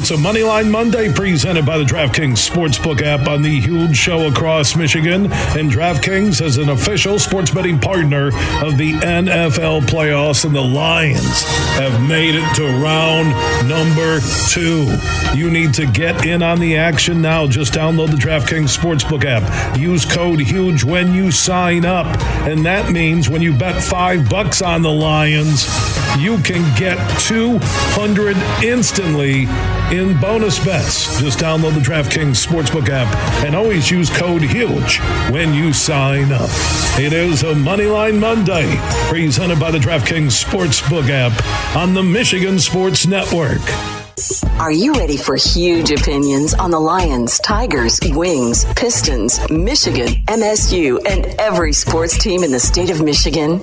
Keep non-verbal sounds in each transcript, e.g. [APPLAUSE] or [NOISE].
It's a Moneyline Monday presented by the DraftKings Sportsbook app on the huge show across Michigan. And DraftKings is an official sports betting partner of the NFL playoffs, and the Lions have made it to round number two. You need to get in on the action now. Just download the DraftKings Sportsbook app. Use code HUGE when you sign up. And that means when you bet five bucks on the Lions, you can get 200 instantly in bonus bets. Just download the DraftKings Sportsbook app and always use code HUGE when you sign up. It is a Moneyline Monday presented by the DraftKings Sportsbook app on the Michigan Sports Network. Are you ready for huge opinions on the Lions, Tigers, Wings, Pistons, Michigan, MSU, and every sports team in the state of Michigan?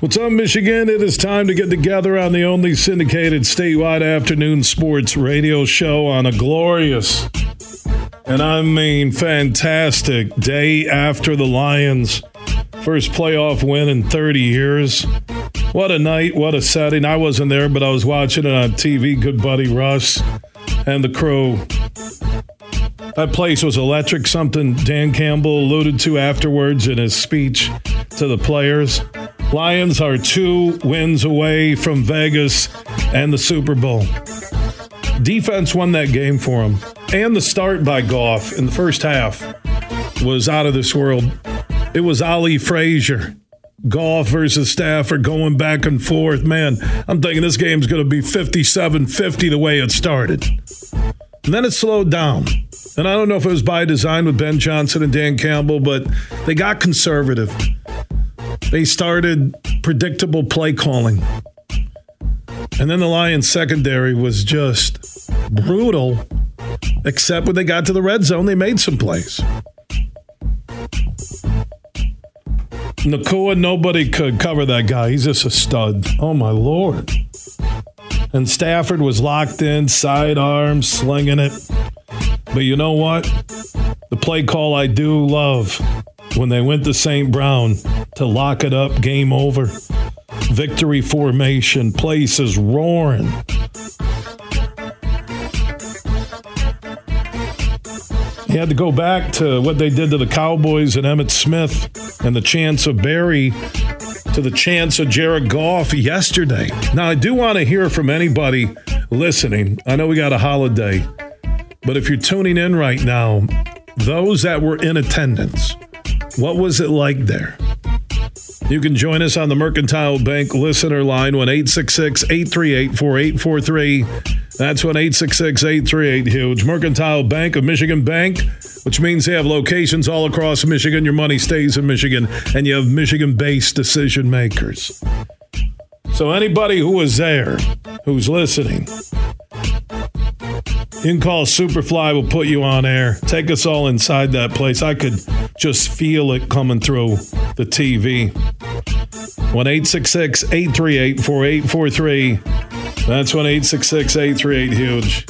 What's up, Michigan? It is time to get together on the only syndicated statewide afternoon sports radio show on a glorious, and I mean fantastic, day after the Lions' first playoff win in 30 years. What a night, what a setting. I wasn't there, but I was watching it on TV. Good buddy Russ and the crew. That place was electric, something Dan Campbell alluded to afterwards in his speech to the players. Lions are two wins away from Vegas and the Super Bowl. Defense won that game for them. And the start by Goff in the first half was out of this world. It was Ali Frazier. Goff versus Stafford going back and forth. Man, I'm thinking this game's going to be 57 50 the way it started. And then it slowed down. And I don't know if it was by design with Ben Johnson and Dan Campbell, but they got conservative. They started predictable play calling. And then the Lions secondary was just brutal, except when they got to the red zone, they made some plays. Nacua, nobody could cover that guy. He's just a stud. Oh, my Lord. And Stafford was locked in, sidearm, slinging it. But you know what? The play call I do love when they went to St. Brown to lock it up, game over. Victory formation, place is roaring. You had to go back to what they did to the Cowboys and Emmitt Smith and the chance of Barry to the chance of Jared Goff yesterday. Now, I do want to hear from anybody listening. I know we got a holiday, but if you're tuning in right now, those that were in attendance, what was it like there? You can join us on the Mercantile Bank listener line, 1 838 4843. That's 1 838 Huge. Mercantile Bank of Michigan Bank, which means they have locations all across Michigan. Your money stays in Michigan, and you have Michigan based decision makers. So, anybody who was there, who's listening, you can call Superfly, we'll put you on air. Take us all inside that place. I could just feel it coming through the TV. 1 838 4843. That's 1 838 Huge.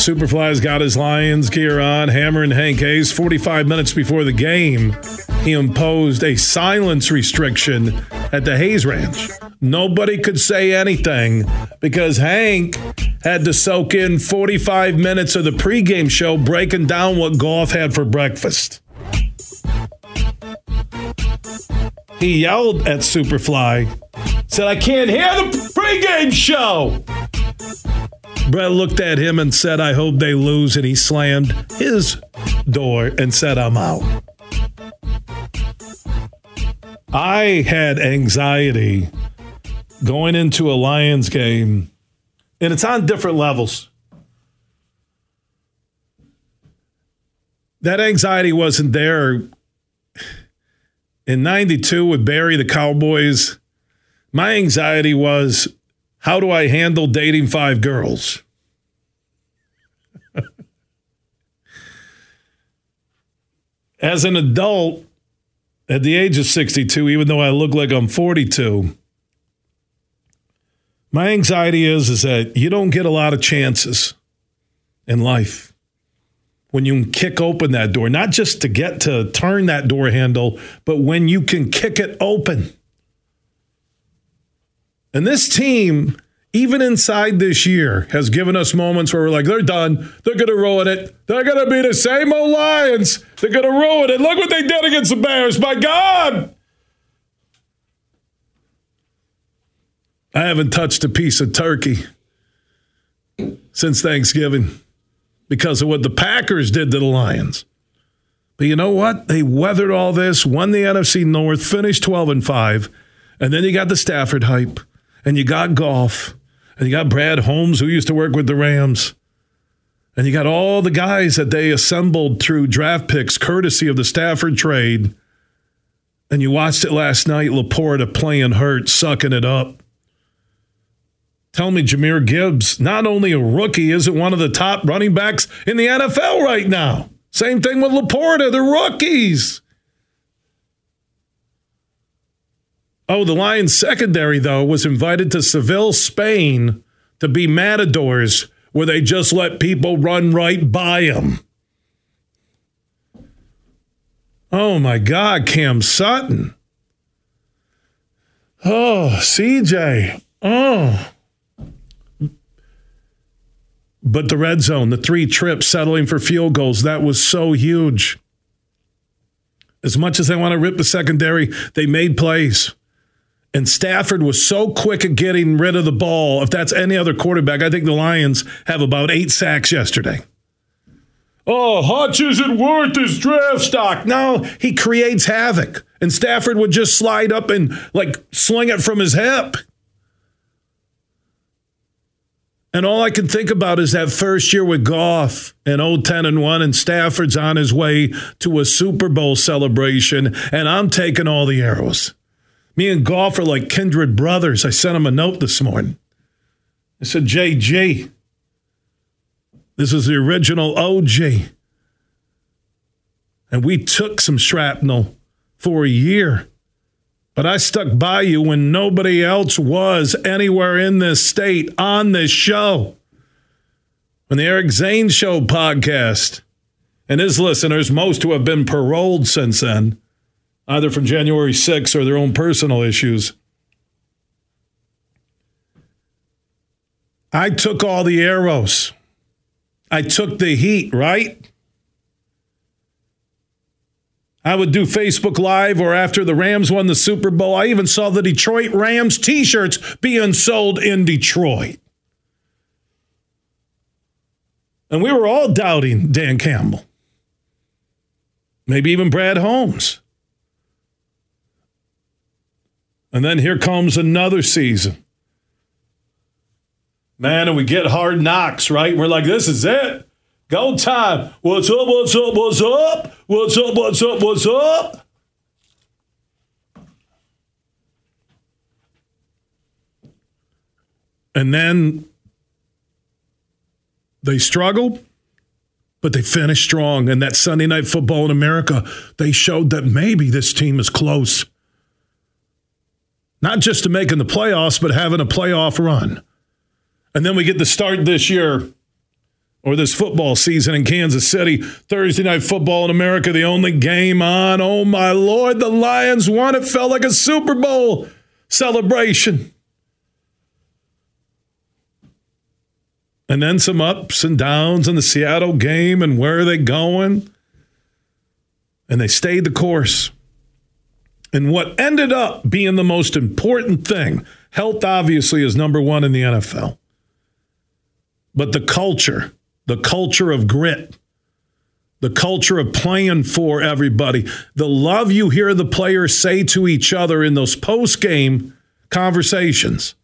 Superfly's got his Lions gear on, Hammer and Hank Hayes. 45 minutes before the game, he imposed a silence restriction at the Hayes Ranch. Nobody could say anything because Hank had to soak in 45 minutes of the pregame show breaking down what Goff had for breakfast. He yelled at Superfly, said, I can't hear the pregame show. Brett looked at him and said, I hope they lose. And he slammed his door and said, I'm out. I had anxiety going into a Lions game, and it's on different levels. That anxiety wasn't there in 92 with Barry, the Cowboys. My anxiety was how do I handle dating five girls? [LAUGHS] As an adult, at the age of 62, even though I look like I'm 42, my anxiety is, is that you don't get a lot of chances in life when you can kick open that door, not just to get to turn that door handle, but when you can kick it open. And this team even inside this year, has given us moments where we're like, they're done. They're going to ruin it. They're going to be the same old Lions. They're going to ruin it. Look what they did against the Bears. My God. I haven't touched a piece of turkey since Thanksgiving because of what the Packers did to the Lions. But you know what? They weathered all this, won the NFC North, finished 12 and 5, and then you got the Stafford hype, and you got Goff, and you got Brad Holmes, who used to work with the Rams. And you got all the guys that they assembled through draft picks, courtesy of the Stafford trade. And you watched it last night, LaPorta playing hurt, sucking it up. Tell me, Jahmyr Gibbs, not only a rookie, isn't one of the top running backs in the NFL right now. Same thing with LaPorta, the rookies. Oh, the Lions secondary, though, was invited to Seville, Spain to be matadors where they just let people run right by them. Oh my God, Cam Sutton. Oh, CJ. Oh. But the red zone, the three trips settling for field goals, that was so huge. As much as they want to rip the secondary, they made plays. And Stafford was so quick at getting rid of the ball. If that's any other quarterback, I think the Lions have about eight sacks yesterday. Oh, Hutch isn't worth his draft stock. No, he creates havoc. And Stafford would just slide up and like sling it from his hip. And all I can think about is that first year with Goff and old 010 and 1, and Stafford's on his way to a Super Bowl celebration, and I'm taking all the arrows. Me and Goff are like kindred brothers. I sent him a note this morning. I said, JG, this is the original OG. And we took some shrapnel for a year. But I stuck by you when nobody else was anywhere in this state on this show. When the Eric Zane Show podcast and his listeners, most who have been paroled since then, either from January 6th or their own personal issues. I took all the arrows. I took the heat, right? I would do Facebook Live or after the Rams won the Super Bowl. I even saw the Detroit Rams t shirts being sold in Detroit. And we were all doubting Dan Campbell, maybe even Brad Holmes. And then here comes another season. Man, and we get hard knocks, right? We're like, this is it. Go time. What's up? What's up? What's up? What's up? What's up? What's up? And then they struggled, but they finished strong. And that Sunday night football in America, they showed that maybe this team is close not just to making the playoffs, but having a playoff run. And then we get the start this year or this football season in Kansas City. Thursday night football in America, the only game on. Oh my Lord, the Lions won. It felt like a Super Bowl celebration. And then some ups and downs in the Seattle game and where are they going? And they stayed the course. And what ended up being the most important thing, health obviously is number one in the NFL. But the culture, the culture of grit, the culture of playing for everybody, the love you hear the players say to each other in those post game conversations.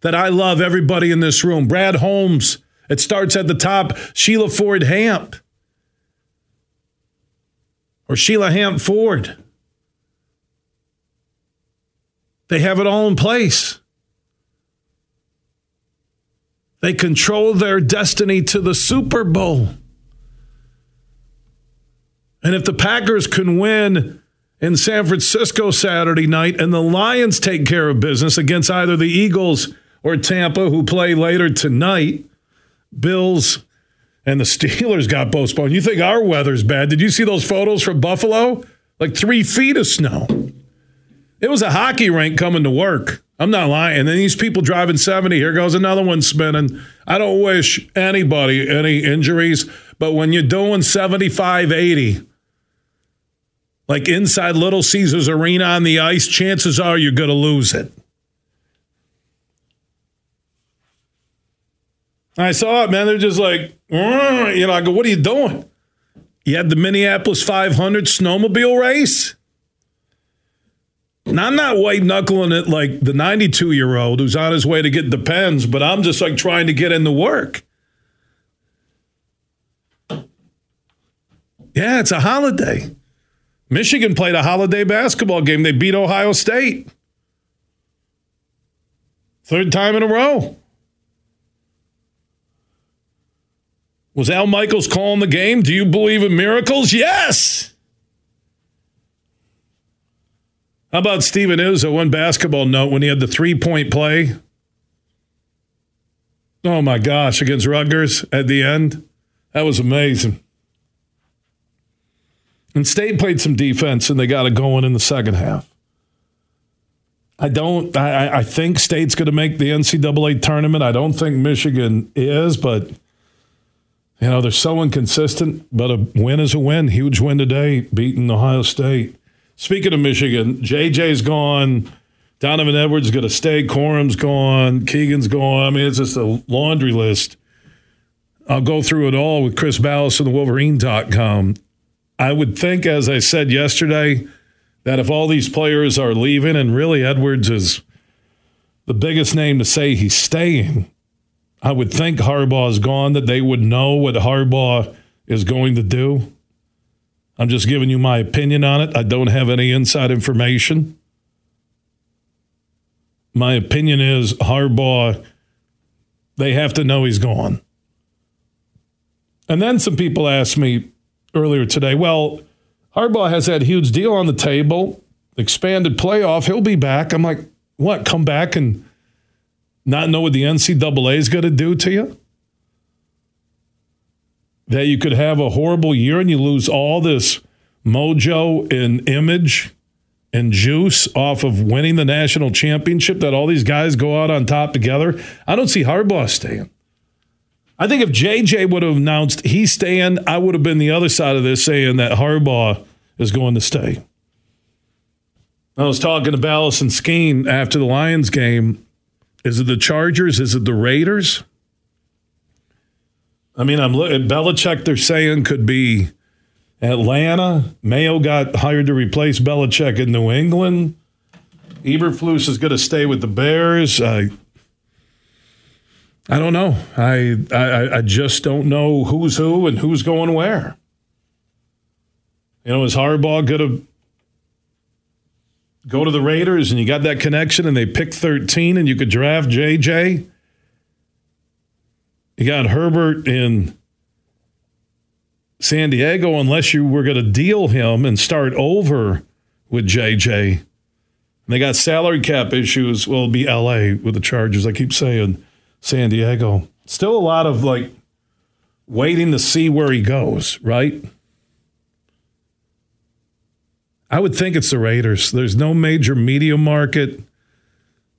That I love everybody in this room. Brad Holmes, it starts at the top. Sheila Ford Hamp or Sheila Hamp Ford. They have it all in place. They control their destiny to the Super Bowl. And if the Packers can win in San Francisco Saturday night and the Lions take care of business against either the Eagles or Tampa, who play later tonight, Bills and the [LAUGHS] Steelers got postponed. You think our weather's bad? Did you see those photos from Buffalo? Like three feet of snow. It was a hockey rink coming to work. I'm not lying. And then these people driving 70, here goes another one spinning. I don't wish anybody any injuries, but when you're doing 75, 80, like inside Little Caesars Arena on the ice, chances are you're going to lose it. I saw it, man. They're just like, mm, you know, I go, what are you doing? You had the Minneapolis 500 snowmobile race? Now, I'm not white knuckling it like the 92 year old who's on his way to get the pens, but I'm just like trying to get into work. Yeah, it's a holiday. Michigan played a holiday basketball game. They beat Ohio State. Third time in a row. Was Al Michaels calling the game? Do you believe in miracles? Yes. How about Steven Izzo, one basketball note, when he had the three point play? Oh my gosh, against Rutgers at the end? That was amazing. And State played some defense and they got it going in the second half. I don't, I, I think State's going to make the NCAA tournament. I don't think Michigan is, but, you know, they're so inconsistent. But a win is a win. Huge win today, beating Ohio State. Speaking of Michigan, JJ's gone. Donovan Edwards is going to stay. Quorum's gone. Keegan's gone. I mean, it's just a laundry list. I'll go through it all with Chris Balas and the Wolverine.com. I would think, as I said yesterday, that if all these players are leaving, and really Edwards is the biggest name to say he's staying, I would think Harbaugh is gone, that they would know what Harbaugh is going to do. I'm just giving you my opinion on it. I don't have any inside information. My opinion is Harbaugh, they have to know he's gone. And then some people asked me, earlier today. Well, Harbaugh has that huge deal on the table, expanded playoff. He'll be back. I'm like, what? Come back and not know what the NCAA is going to do to you? That you could have a horrible year and you lose all this mojo and image and juice off of winning the national championship that all these guys go out on top together. I don't see Harbaugh staying. I think if JJ would have announced he's staying, I would have been the other side of this saying that Harbaugh is going to stay. I was talking to Balas and Skeen after the Lions game. Is it the Chargers? Is it the Raiders? I mean, I'm looking Belichick. They're saying could be Atlanta. Mayo got hired to replace Belichick in New England. Eberflus is going to stay with the Bears. Uh, I don't know. I, I I just don't know who's who and who's going where. You know, is Harbaugh going to go to the Raiders and you got that connection and they pick 13 and you could draft JJ? You got Herbert in San Diego unless you were going to deal him and start over with JJ. And they got salary cap issues. Well, it'll be LA with the Chargers. I keep saying San Diego. Still a lot of like waiting to see where he goes, right? I would think it's the Raiders. There's no major media market.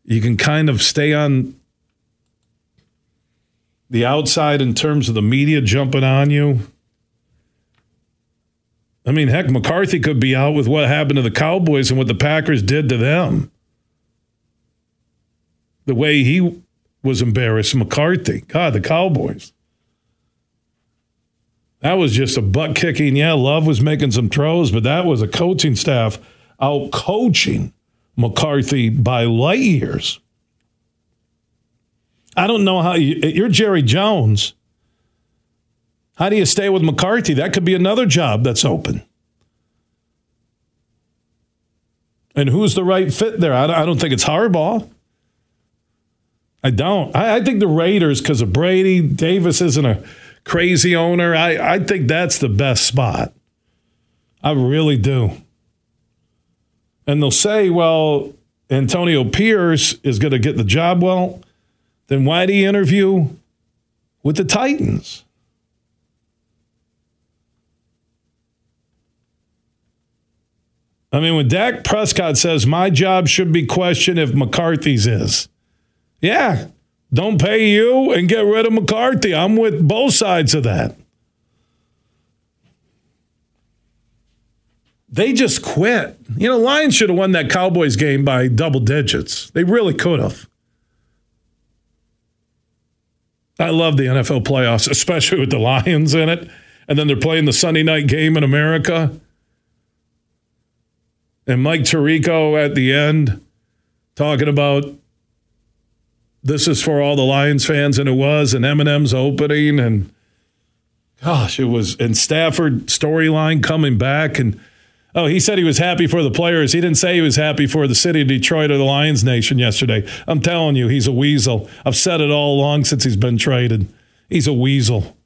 You can kind of stay on the outside in terms of the media jumping on you. I mean, heck, McCarthy could be out with what happened to the Cowboys and what the Packers did to them. The way he was embarrassed. McCarthy. God, the Cowboys. That was just a butt kicking. Yeah, Love was making some throws, but that was a coaching staff out coaching McCarthy by light years. I don't know how you, you're Jerry Jones. How do you stay with McCarthy? That could be another job that's open. And who's the right fit there? I, don't think it's Harbaugh. I don't. I, think the Raiders, because of Brady, Davis isn't a crazy owner. I, I think that's the best spot. I really do. And they'll say, well, Antonio Pierce is going to get the job. Well, then why do you interview with the Titans? I mean, when Dak Prescott says my job should be questioned if McCarthy's is, yeah, don't pay you and get rid of McCarthy. I'm with both sides of that. They just quit. You know, Lions should have won that Cowboys game by double digits. They really could have. I love the NFL playoffs, especially with the Lions in it. And then they're playing the Sunday night game in America. And Mike Tirico at the end talking about this is for all the Lions fans, and it was, and Eminem's opening, and gosh, it was, and Stafford storyline coming back, and oh, he said he was happy for the players. He didn't say he was happy for the city of Detroit or the Lions Nation yesterday. I'm telling you, he's a weasel. I've said it all along since he's been traded. He's a weasel.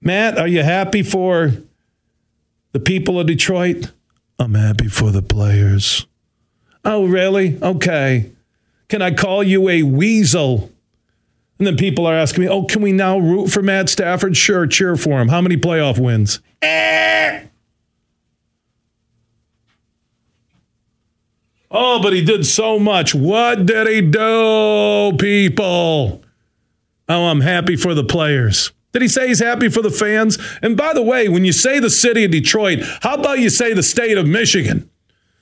Matt, are you happy for the people of Detroit? I'm happy for the players. Oh, really? Okay. Can I call you a weasel? And then people are asking me, oh, can we now root for Matt Stafford? Sure, cheer for him. How many playoff wins? Eh. Oh, but he did so much. What did he do, people? Oh, I'm happy for the players. Did he say he's happy for the fans? And by the way, when you say the city of Detroit, how about you say the state of Michigan?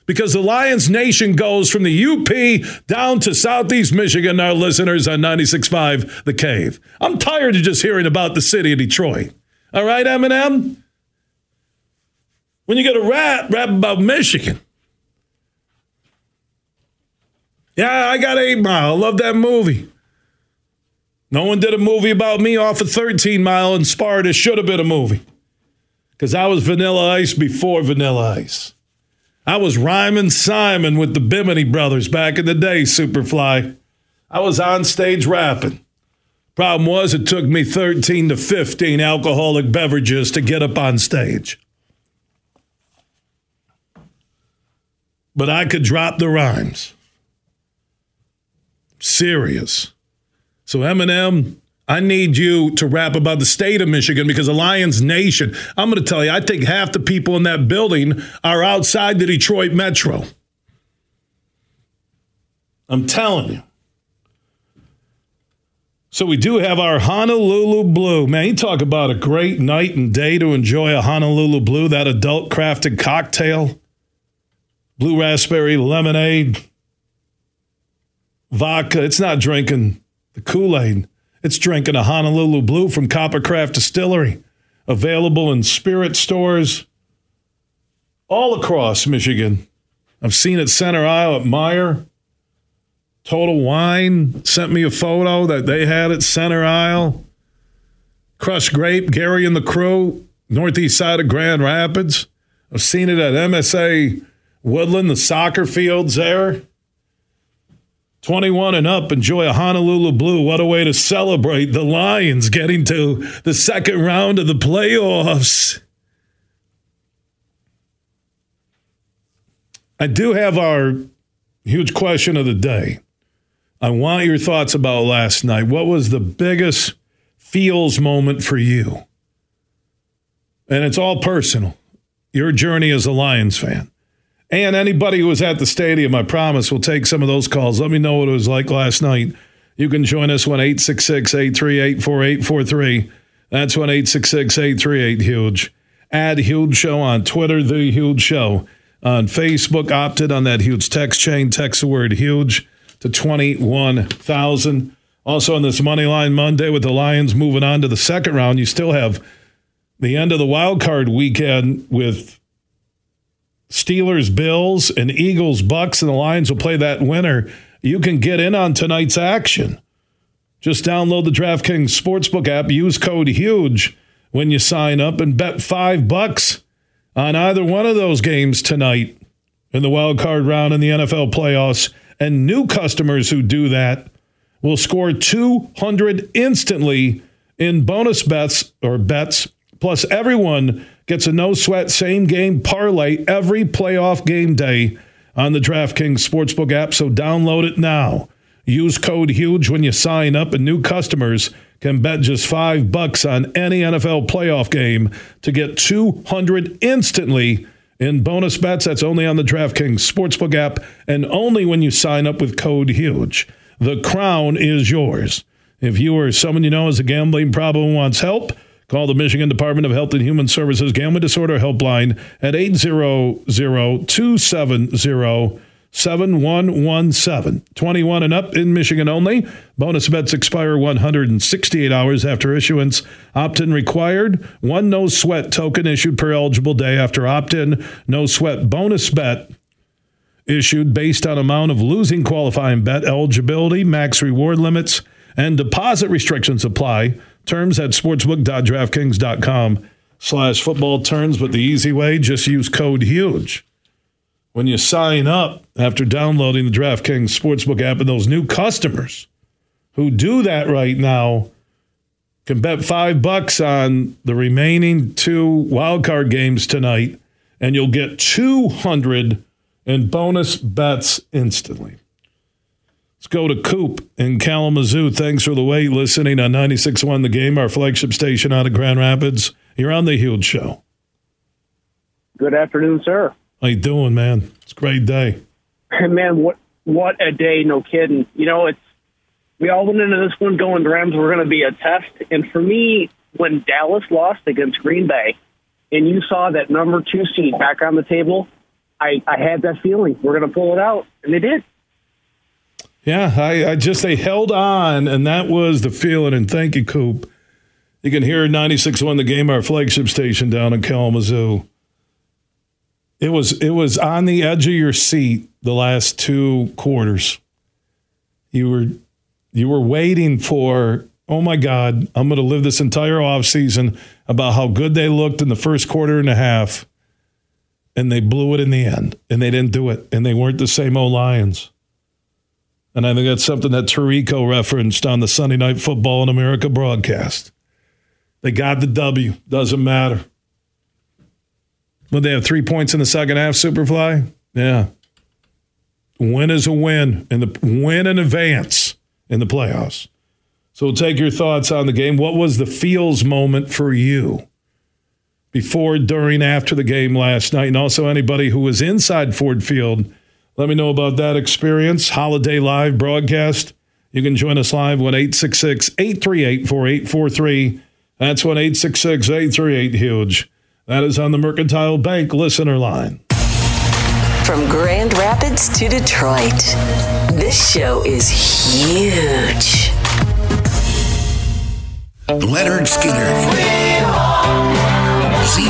because the Lions Nation goes from the UP down to Southeast Michigan, our listeners on 96.5 The Cave. I'm tired of just hearing about the city of Detroit. All right, Eminem? When you get a rap, rap about Michigan. Yeah, I got 8 Mile. Love that movie. No one did a movie about me off of 13 Mile and Sparta. Should have been a movie. Because I was Vanilla Ice before Vanilla Ice. I was rhyming Simon with the Bimini brothers back in the day, Superfly. I was on stage rapping. Problem was, it took me 13 to 15 alcoholic beverages to get up on stage. But I could drop the rhymes. Serious. So, Eminem, I need you to rap about the state of Michigan because the Lions Nation, I'm going to tell you, I think half the people in that building are outside the Detroit metro. I'm telling you. So we do have our Honolulu Blue. Man, you talk about a great night and day to enjoy a Honolulu Blue, that adult crafted cocktail. Blue raspberry lemonade, vodka. It's not drinking the Kool Aid. It's drinking a Honolulu Blue from Coppercraft Distillery, available in spirit stores all across Michigan. I've seen it at center aisle at Meijer. Total Wine sent me a photo that they had at center aisle. Crushed Grape, Gary and the crew, northeast side of Grand Rapids. I've seen it at MSA Woodland, the soccer fields there. 21 and up, enjoy a Honolulu Blue. What a way to celebrate the Lions getting to the second round of the playoffs. I do have our huge question of the day. I want your thoughts about last night. What was the biggest feels moment for you? And it's all personal. Your journey as a Lions fan. And anybody who was at the stadium, I promise, will take some of those calls. Let me know what it was like last night. You can join us when 866 838 4843. That's when 866 838 Huge. Add Huge Show on Twitter, The Huge Show. On Facebook, opted on that huge text chain. Text the word huge to 21,000. Also on this money line Monday with the Lions moving on to the second round, you still have the end of the wild card weekend with Steelers, Bills, and Eagles, Bucks, and the Lions will play that winner. You can get in on tonight's action. Just download the DraftKings Sportsbook app, use code HUGE when you sign up, and bet five bucks on either one of those games tonight in the wild card round in the NFL playoffs. And new customers who do that will score 200 instantly in bonus bets or bets. Plus, everyone gets a no sweat same game parlay every playoff game day on the DraftKings Sportsbook app. So download it now. Use code HUGE when you sign up, and new customers can bet just five bucks on any NFL playoff game to get 200 instantly in bonus bets. That's only on the DraftKings Sportsbook app and only when you sign up with code HUGE. The crown is yours. If you or someone you know has a gambling problem and wants help, call the Michigan Department of Health and Human Services Gambling Disorder Helpline at 800 270 7117. 21 and up in Michigan only. Bonus bets expire 168 hours after issuance. Opt in required. One no sweat token issued per eligible day after opt in. No sweat bonus bet issued based on amount of losing qualifying bet eligibility, max reward limits, and deposit restrictions apply. Terms at sportsbook.draftkings.com slash football turns, but the easy way, just use code HUGE. When you sign up after downloading the DraftKings Sportsbook app, and those new customers who do that right now can bet five bucks on the remaining two wildcard games tonight, and you'll get 200 in bonus bets instantly. Let's go to Coop in Kalamazoo. Thanks for the wait listening on 96.1 The Game, our flagship station out of Grand Rapids. You're on The Huge Show. Good afternoon, sir. How you doing, man? It's a great day. [LAUGHS] Man, what what a day, no kidding. You know, it's we all went into this one going the Rams were going to be a test. And for me, when Dallas lost against Green Bay and you saw that number two seed back on the table, I, I had that feeling we're going to pull it out, and they did. Yeah, I, I, just they held on, and that was the feeling. And thank you, Coop. You can hear 96.1 the game, our flagship station down in Kalamazoo. It was it was on the edge of your seat the last two quarters. You were you were waiting for, oh my God, I'm going to live this entire offseason about how good they looked in the first quarter and a half and they blew it in the end, and they didn't do it, and they weren't the same old Lions. And I think that's something that Tirico referenced on the Sunday Night Football in America broadcast. They got the W. Doesn't matter. Would they have three points in the second half, Superfly? Yeah. Win is a win, and the win in advance in the playoffs. So take your thoughts on the game. What was the feels moment for you? before, during, after the game last night, and also anybody who was inside Ford Field. Let me know about that experience. Holiday Live broadcast. You can join us live 1 866 838 4843. That's 1 866 838 Huge. That is on the Mercantile Bank listener line. From Grand Rapids to Detroit, this show is huge. Lynyrd Skynyrd.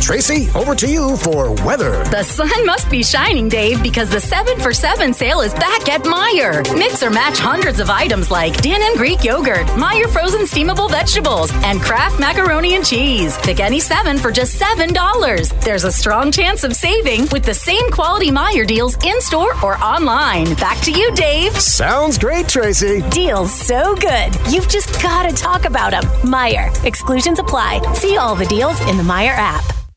Tracy, over to you for weather. The sun must be shining, Dave, because the 7 for 7 sale is back at Meijer. Mix or match hundreds of items like Dannon Greek yogurt, Meijer frozen steamable vegetables, and Kraft macaroni and cheese. Pick any 7 for just $7. There's a strong chance of saving with the same quality Meijer deals in store or online. Back to you, Dave. Sounds great, Tracy. Deals so good. You've just got to talk about them. Meijer. Exclusions apply. See all the deals in the Meijer app.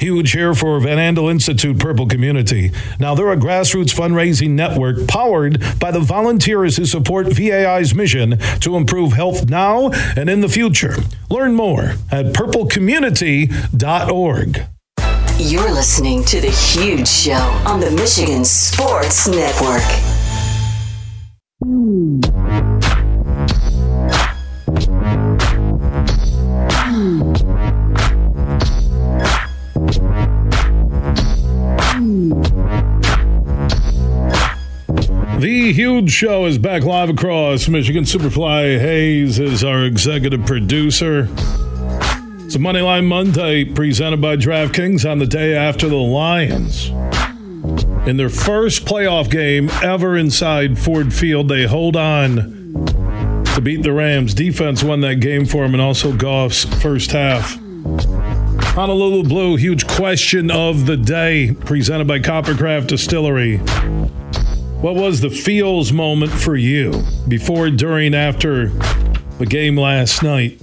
Huge here for Van Andel Institute Purple Community. Now, they're a grassroots fundraising network powered by the volunteers who support VAI's mission to improve health now and in the future. Learn more at purplecommunity.org. You're listening to The Huge Show on the Michigan Sports Network. The huge show is back live across Michigan. Superfly Hayes is our executive producer. It's a Moneyline Monday presented by DraftKings on the day after the Lions. In their first playoff game ever inside Ford Field, they hold on to beat the Rams. Defense won that game for them and also Goff's first half. Honolulu Blue, huge question of the day presented by Coppercraft Distillery. What was the feels moment for you before, during, after the game last night?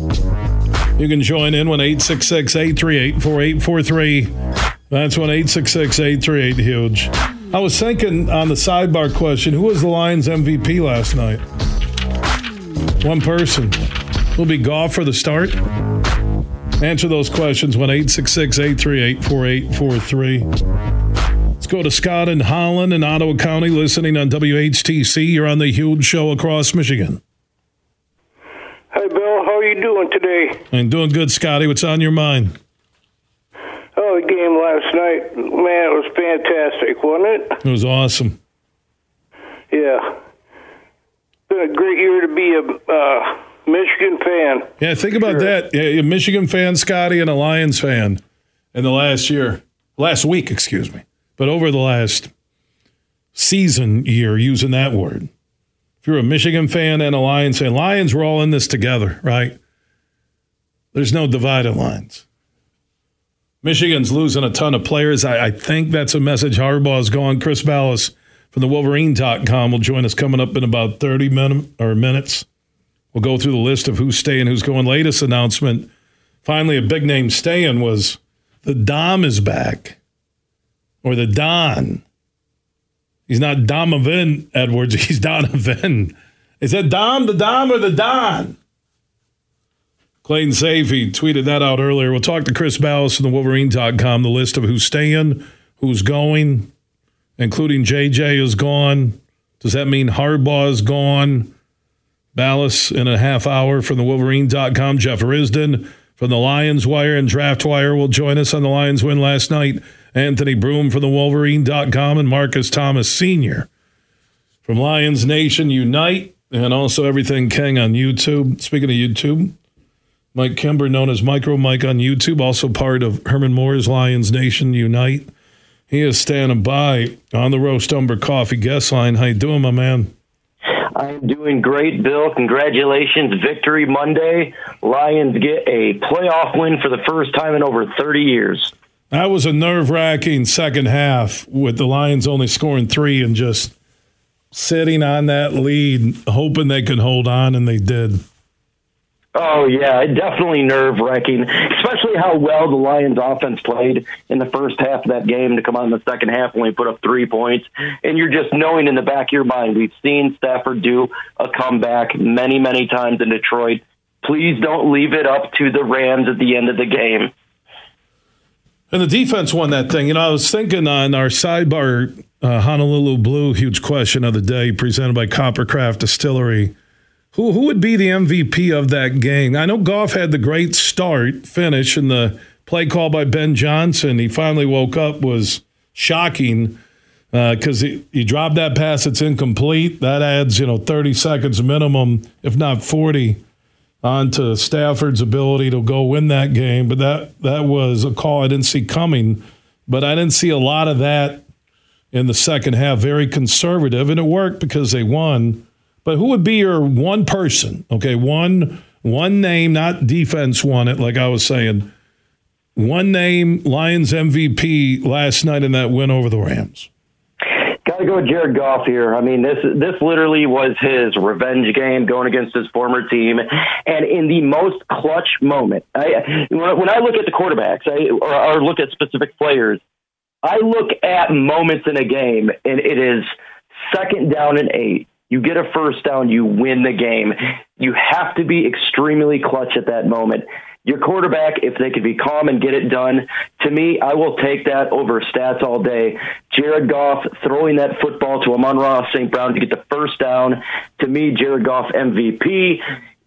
You can join in when 866 838 4843. That's when 866 838 huge. I was thinking on the sidebar question who was the Lions MVP last night? One person. Will be Goff for the start? Answer those questions when 866 838 4843. Let's go to Scott in Holland in Ottawa County listening on WHTC. You're on the huge show across Michigan. Hi, Bill. How are you doing today? I'm doing good, Scotty. What's on your mind? Oh, the game last night, man, it was fantastic, wasn't it? It was awesome. Yeah. Been a great year to be a uh, Michigan fan. Yeah, think about sure. that. Yeah, a Michigan fan, Scotty, and a Lions fan in the last year, last week, excuse me. But over the last season year, using that word, if you're a Michigan fan and a Lions fan, Lions, we're all in this together, right? There's no divided lines. Michigan's losing a ton of players. I, I think that's a message Harbaugh's gone. Chris Balas from the Wolverine.com will join us coming up in about 30 min- or minutes. We'll go through the list of who's staying, who's going. Latest announcement, finally, a big name staying was the Dom is back or the Don. He's not Donovan Edwards. [LAUGHS] He's Donovan. Is that Dom, the Dom, or the Don? Clayton Sayfie tweeted that out earlier. We'll talk to Chris Balas from the Wolverine.com, the list of who's staying, who's going, including JJ is gone. Does that mean Harbaugh is gone? Balas in a half hour from the Wolverine.com. Jeff Risdon from the Lions Wire and Draft Wire will join us on the Lions win last night Anthony Broome from the Wolverine.com, and Marcus Thomas Sr. from Lions Nation Unite, and also Everything King on YouTube. Speaking of YouTube, Mike Kimber, known as Micro Mike on YouTube, also part of Herman Moore's Lions Nation Unite. He is standing by on the Roast Umber Coffee guest line. How you doing, my man? I'm doing great, Bill. Congratulations, victory Monday. Lions get a playoff win for the first time in over 30 years. That was a nerve wracking second half with the Lions only scoring three and just sitting on that lead, hoping they could hold on, and they did. Oh yeah, definitely nerve wracking, especially how well the Lions offense played in the first half of that game to come on in the second half when we put up three points. And you're just knowing in the back of your mind, we've seen Stafford do a comeback many, many times in Detroit. Please don't leave it up to the Rams at the end of the game. And the defense won that thing. You know, I was thinking on our sidebar uh, Honolulu Blue huge question of the day presented by Coppercraft Distillery who who would be the MVP of that game? I know Goff had the great start, finish, and the play call by Ben Johnson. He finally woke up was shocking because uh, he, he dropped that pass. It's incomplete. That adds you know 30 seconds minimum, if not 40, onto Stafford's ability to go win that game. But that that was a call I didn't see coming. But I didn't see a lot of that in the second half. Very conservative, and it worked because they won. But who would be your one person? Okay, one one name, not defense won it, like I was saying. One name, Lions MVP last night in that win over the Rams. Go with Jared Goff here. I mean, this this literally was his revenge game going against his former team, and in the most clutch moment. I, when I look at the quarterbacks, I, or, or look at specific players, I look at moments in a game, and it is second down and eight you get a first down, you win the game. You have to be extremely clutch at that moment. Your quarterback, if they could be calm and get it done, to me, I will take that over stats all day. Jared Goff throwing that football to Amon-Ra St. Brown to get the first down. To me, Jared Goff MVP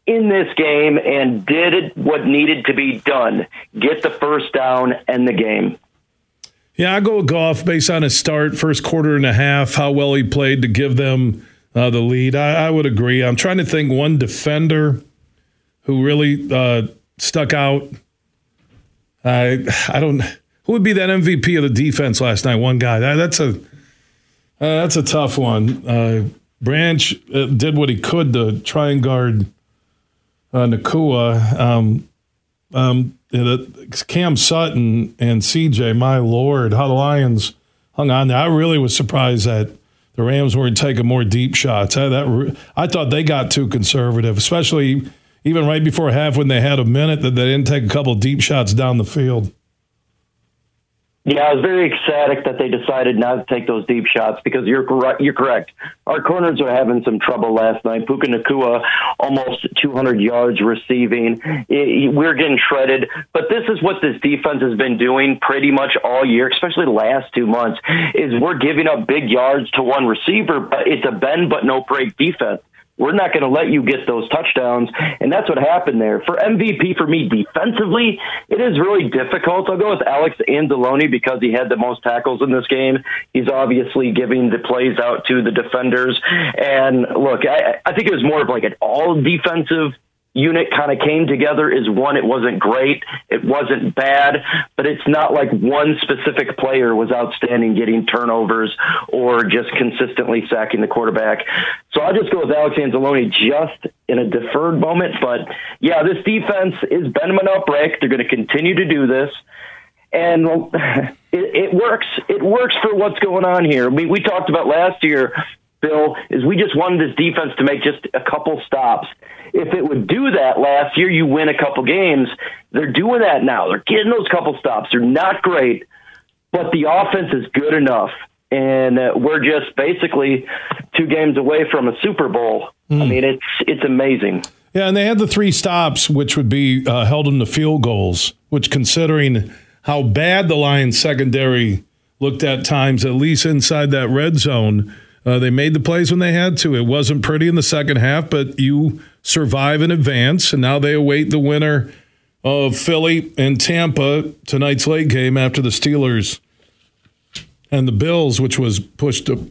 in this game and did what needed to be done. Get the first down and the game. Yeah, I go with Goff based on his start, first quarter and a half, how well he played to give them uh, the lead. I, I, would agree. I'm trying to think one defender who really uh, stuck out. I I don't. Who would be that MVP of the defense last night? One guy. That, that's a uh, that's a tough one. Uh, Branch uh, did what he could to try and guard uh, Nacua. Um, um, Cam Sutton and CJ, my lord, how the Lions hung on there. I really was surprised that the Rams weren't taking more deep shots. I, that, I thought they got too conservative, especially even right before half when they had a minute that they didn't take a couple deep shots down the field. Yeah, I was very ecstatic that they decided not to take those deep shots because you're correct. You're correct. Our corners are having some trouble last night. Puka Nacua, almost 200 yards receiving. we're getting shredded, but this is what this defense has been doing pretty much all year, especially the last two months. Is we're giving up big yards to one receiver, but it's a bend but no break defense. We're not going to let you get those touchdowns. And that's what happened there. For MVP, for me, defensively, it is really difficult. I'll go with Alex Anzalone because he had the most tackles in this game. He's obviously giving the plays out to the defenders. And look, I, I think it was more of like an all defensive unit kind of came together is one, it wasn't great, it wasn't bad, but it's not like one specific player was outstanding getting turnovers or just consistently sacking the quarterback. So I'll just go with Alex Anzalone just in a deferred moment. But yeah, this defense is bending up, Rick. They're going to continue to do this. And [LAUGHS] it, it works. It works for what's going on here. I mean, we talked about last year, Bill, is we just wanted this defense to make just a couple stops if it would do that last year, you win a couple games. They're doing that now. They're getting those couple stops. They're not great, but the offense is good enough. And uh, we're just basically two games away from a Super Bowl. Mm. I hmm. mean, it's it's amazing. Yeah, and they had the three stops, which would be uh, held them to field goals. Which, considering how bad the Lions secondary looked at times, at least inside that red zone, uh, they made the plays when they had to. It wasn't pretty in the second half, but you survive in advance, and now they await the winner of Philly and Tampa tonight's late game after the Steelers and the Bills, which was pushed to,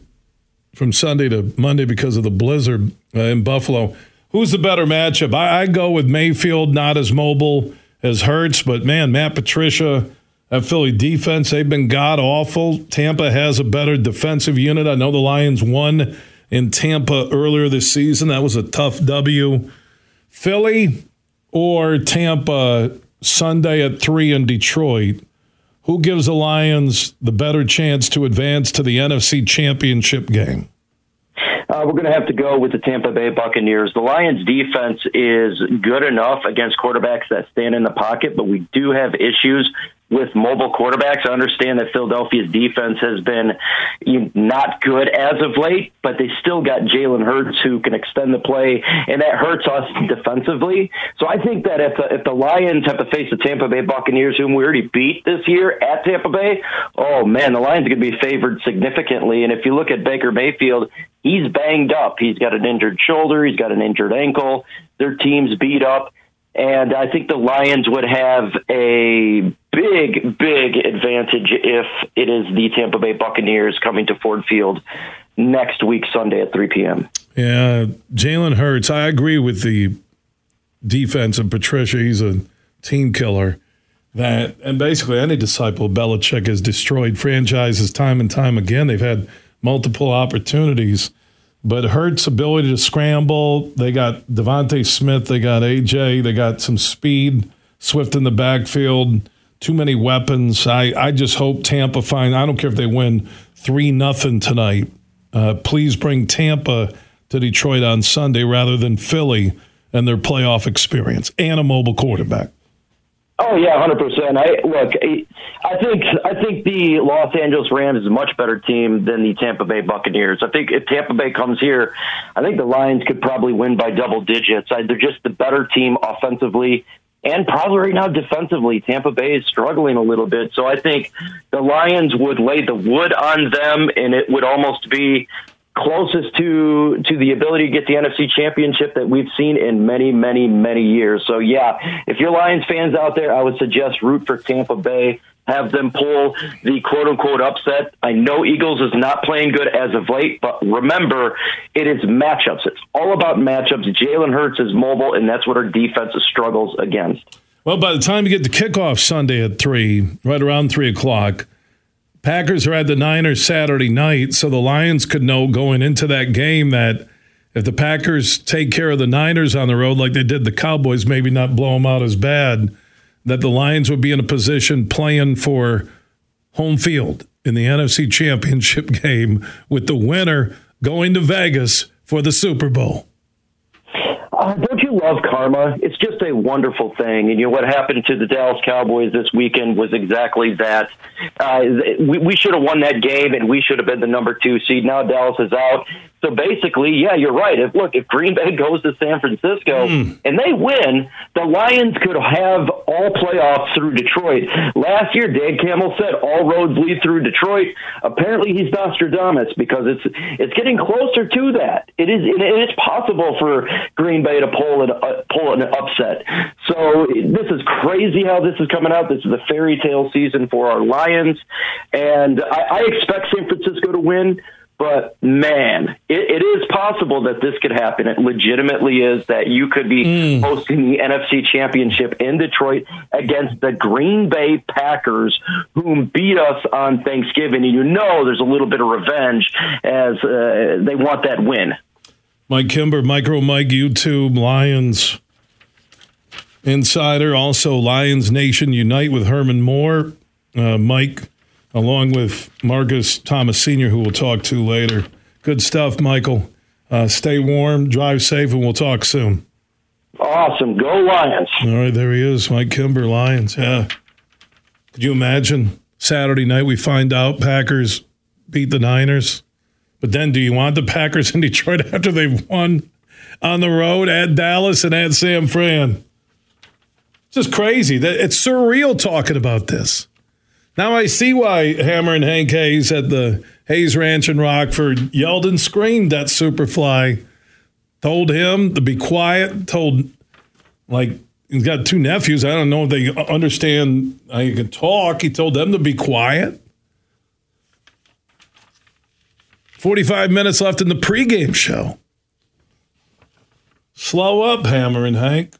from Sunday to Monday because of the blizzard uh, in Buffalo. Who's the better matchup? I, I, go with Mayfield, not as mobile as Hurts, but man, Matt Patricia, that Philly defense, they've been god awful. Tampa has a better defensive unit. I know the Lions won in Tampa earlier this season. That was a tough W. Philly or Tampa Sunday at 3 in Detroit. who gives the Lions the better chance to advance to the NFC Championship game? Uh, we're going to have to go with the Tampa Bay Buccaneers. The Lions' defense is good enough against quarterbacks that stand in the pocket, but we do have issues with mobile quarterbacks. I understand that Philadelphia's defense has been not good as of late, but they still got Jalen Hurts who can extend the play, and that hurts us defensively. So I think that if the, if the Lions have to face the Tampa Bay Buccaneers, whom we already beat this year at Tampa Bay, oh man, the Lions are going to be favored significantly. And if you look at Baker Mayfield, he's banged up. He's got an injured shoulder. He's got an injured ankle. Their team's beat up. And I think the Lions would have a big, big advantage if it is the Tampa Bay Buccaneers coming to Ford Field next week, Sunday at 3 p.m. Yeah, Jalen Hurts. I agree with the defense and Patricia. He's a team killer. That and basically any disciple of Belichick has destroyed franchises time and time again. They've had multiple opportunities but Hurts' ability to scramble, they got DeVonta Smith, they got AJ, they got some speed, Swift in the backfield, too many weapons. I, I just hope Tampa finds, I don't care if they win 3 nothing tonight. Uh, please bring Tampa to Detroit on Sunday rather than Philly and their playoff experience and a mobile quarterback. Oh yeah, hundred percent. I look. I think I think the Los Angeles Rams is a much better team than the Tampa Bay Buccaneers. I think if Tampa Bay comes here, I think the Lions could probably win by double digits. They're just the better team offensively and probably right now defensively. Tampa Bay is struggling a little bit, so I think the Lions would lay the wood on them, and it would almost be closest to to the ability to get the NFC championship that we've seen in many, many, many years. So yeah, if you're Lions fans out there, I would suggest root for Tampa Bay. Have them pull the quote unquote upset. I know Eagles is not playing good as of late, but remember, it is matchups. It's all about matchups. Jalen Hurts is mobile, and that's what our defense struggles against. Well, by the time you get the kickoff Sunday at three, right around three o'clock, Packers are at the Niners Saturday night, so the Lions could know going into that game that if the Packers take care of the Niners on the road like they did the Cowboys, maybe not blow them out as bad, that the Lions would be in a position playing for home field in the NFC Championship [LAUGHS] game with the winner going to Vegas for the Super Bowl. Uh, don't you love karma? It's a wonderful thing. And you know what happened to the Dallas Cowboys this weekend was exactly that. Uh, we, we should have won that game, and we should have been the number two seed. Now Dallas is out. So basically, yeah, you're right. If look, if Green Bay [LAUGHS] goes to San Francisco mm. and they win, the Lions could have all playoffs through Detroit. Last year, Dan Campbell said all roads lead through Detroit. Apparently, he's Nostradamus because it's it's getting closer to that. It is it is possible for Green Bay to pull an uh, pull an upset. So this is crazy how this is coming out. This is a fairy tale season for our Lions, and I, I expect San Francisco to win. But man, it, it is possible that this could happen. It legitimately is that you could be mm. hosting the NFC Championship in Detroit against the Green Bay Packers, whom beat us on Thanksgiving. And you know there's a little bit of revenge as uh, they want that win. Mike Kimber, Micro Mike, YouTube, Lions Insider, also Lions Nation Unite with Herman Moore. Uh, Mike along with Marcus Thomas Sr., who we'll talk to later. Good stuff, Michael. Uh, stay warm, drive safe, and we'll talk soon. Awesome. Go Lions. All right, there he is, Mike Kimber, Lions. Yeah. Could you imagine Saturday night we find out Packers beat the Niners? But then do you want the Packers in [LAUGHS] Detroit after they've won on the road at Dallas and at San Fran? It's just crazy. It's surreal talking about this. Now I see why Hammer and Hank Hayes at the Hayes Ranch in Rockford yelled and screamed at Superfly. Told him to be quiet. Told, like, he's got two nephews. I don't know if they understand how you can talk. He told them to be quiet. 45 minutes left in the pregame show. Slow up, Hammer and Hank.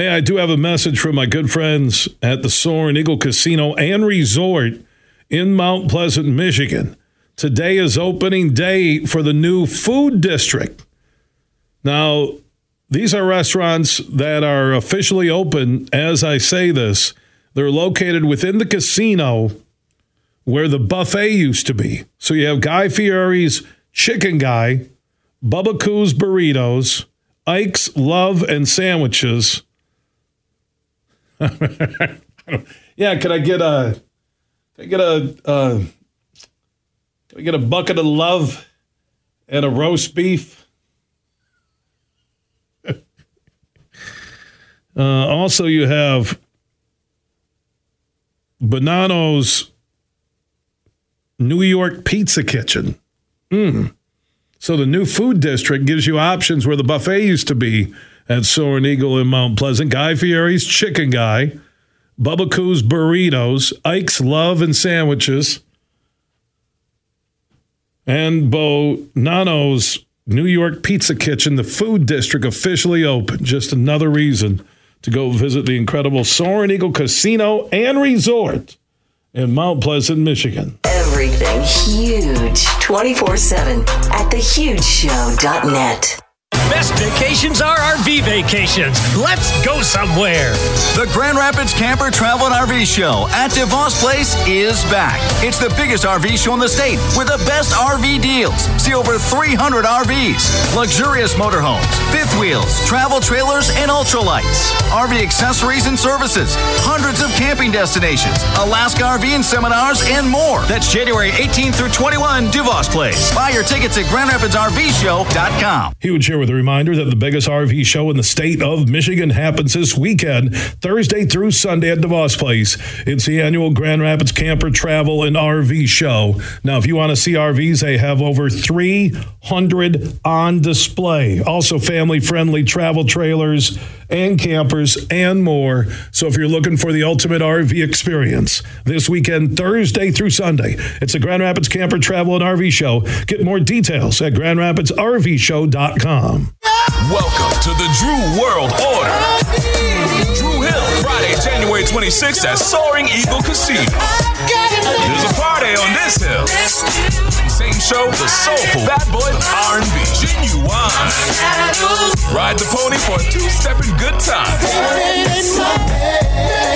Hey, I do have a message from my good friends at the Soaring Eagle Casino and Resort in Mount Pleasant, Michigan. Today is opening day for the new food district. Now, these are restaurants that are officially open as I say this They're located within the casino where the buffet used to be. So you have Guy Fieri's Chicken Guy, Bubbakoo's Burritos, Ike's Love and Sandwiches. [LAUGHS] yeah, could I get a can I get a uh, can I get a bucket of love and a roast beef? [LAUGHS] uh, also, you have Bonanno's New York Pizza Kitchen. Mm. So the new food district gives you options where the buffet used to be at Soaring Eagle in Mount Pleasant. Guy Fieri's Chicken Guy, Bubbakoo's Burritos, Ike's Love and Sandwiches, and Bo Nano's New York Pizza Kitchen. The food district officially open. Just another reason to go visit the incredible Soaring Eagle Casino and Resort in Mount Pleasant, Michigan. Everything huge 24 7 at thehugeshow.net. Best vacations are RV vacations. Let's go somewhere. The Grand Rapids Camper Travel and RV Show at DeVos Place is back. It's the biggest RV show in the state with the best RV deals. See over 300 RVs, luxurious motorhomes, fifth wheels, travel trailers, and ultralights, RV accessories and services, hundreds of camping destinations, Alaska RV and seminars, and more. That's January 18 through 21, DeVos Place. Buy your tickets at GrandRapidsRVShow.com. Huge here with a reminder that the biggest RV show in the state of Michigan happens this weekend, Thursday through Sunday at DeVos Place. It's the annual Grand Rapids Camper Travel and RV Show. Now, if you want to see RVs, they have over 300 on display. Also, family friendly travel trailers and campers and more. So, if you're looking for the ultimate RV experience this weekend, Thursday through Sunday, it's the Grand Rapids Camper Travel and RV Show. Get more details at grandrapidsrvshow.com. Welcome to the Dru World Order. Dru Hill, Friday, January 26th at Soaring Eagle Casino. There's a party on this hill. Show, the soulful bad boy R&B, Ginuwine. Ride the pony for a two-stepping good time.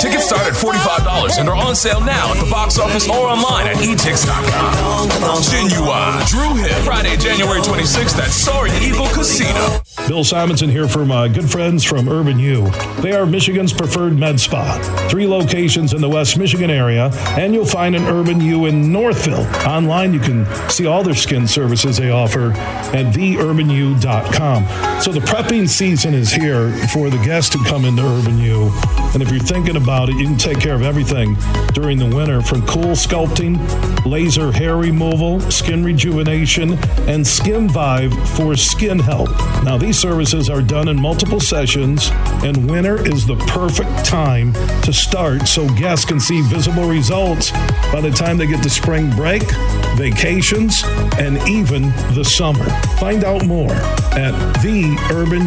Tickets start at $45 and are on sale now at the box office or online at etix.com. Ginuwine, Dru Hill, Friday, January 26th at Soaring Eagle Casino. Bill Simonson here from my good friends from Urban U. They are Michigan's preferred med spa. Three locations in the West Michigan area, and you'll find an Urban U in Northville. Online, you can see all their skin services they offer at theurbanu.com. So the prepping season is here for the guests to come into Urban U. And if you're thinking about it, you can take care of everything during the winter from CoolSculpting, laser hair removal, skin rejuvenation, and SkinVive for skin health. Now, these services are done in multiple sessions, and winter is the perfect time to start so guests can see visible results by the time they get to spring break, vacations, and even the summer. Find out more at theurbanu.com.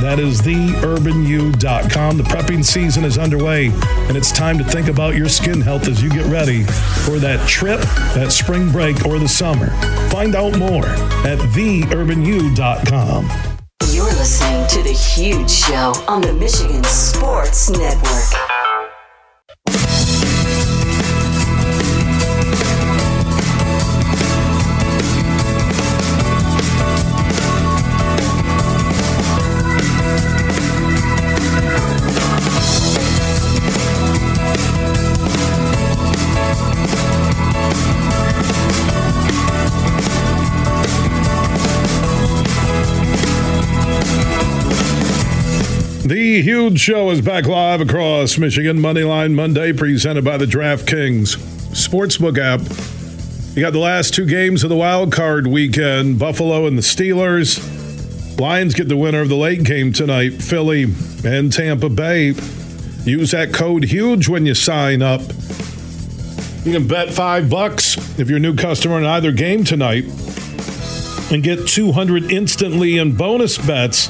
That is theurbanu.com. The prepping season is underway, and it's time to think about your skin health as you get ready for that trip, that spring break, or the summer. Find out more at theurbanu.com. You're listening to The Huge Show on the Michigan Sports Network. The huge show is back live across Michigan. Moneyline Monday, presented by the DraftKings Sportsbook app. You got the last two games of the wild card weekend Buffalo and the Steelers. Lions get the winner of the late game tonight, Philly and Tampa Bay. Use that code HUGE when you sign up. You can bet five bucks if you're a new customer in either game tonight and get 200 instantly in bonus bets.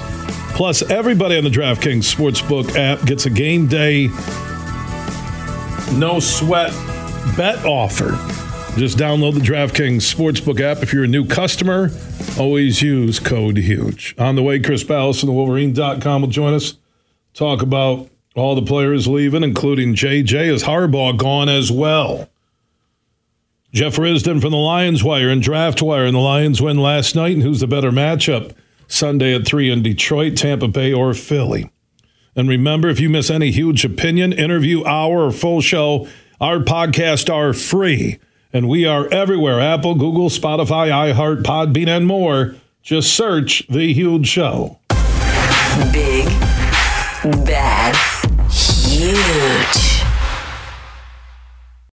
Plus, everybody on the DraftKings Sportsbook app gets a game day no sweat bet offer. Just download the DraftKings Sportsbook app. If you're a new customer, always use code HUGE. On the way, Chris Balas from the Wolverine.com will join us. Talk about All the players leaving, including JJ, is Harbaugh gone as well. Jeff Risdon from the Lions Wire and Draft Wire, and the Lions win last night. And who's the better matchup? Sunday at 3 in Detroit, Tampa Bay, or Philly. And remember, if you miss any huge opinion, interview, hour, or full show, our podcasts are free. And we are everywhere Apple, Google, Spotify, iHeart, Podbean, and more. Just search The Huge Show. Big, bad